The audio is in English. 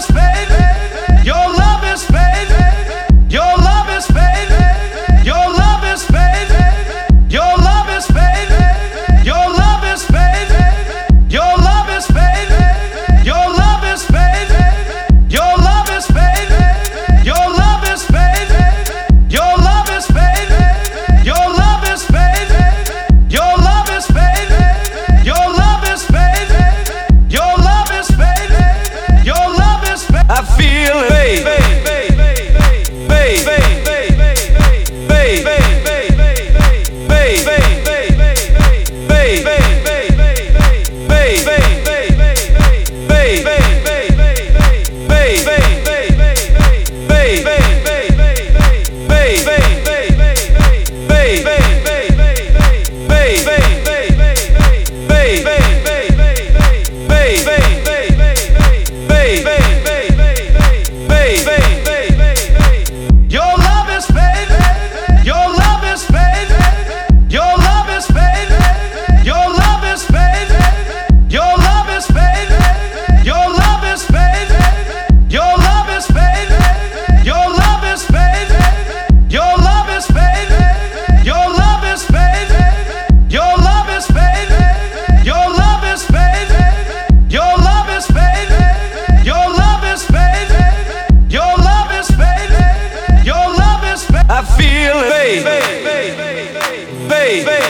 just. baby.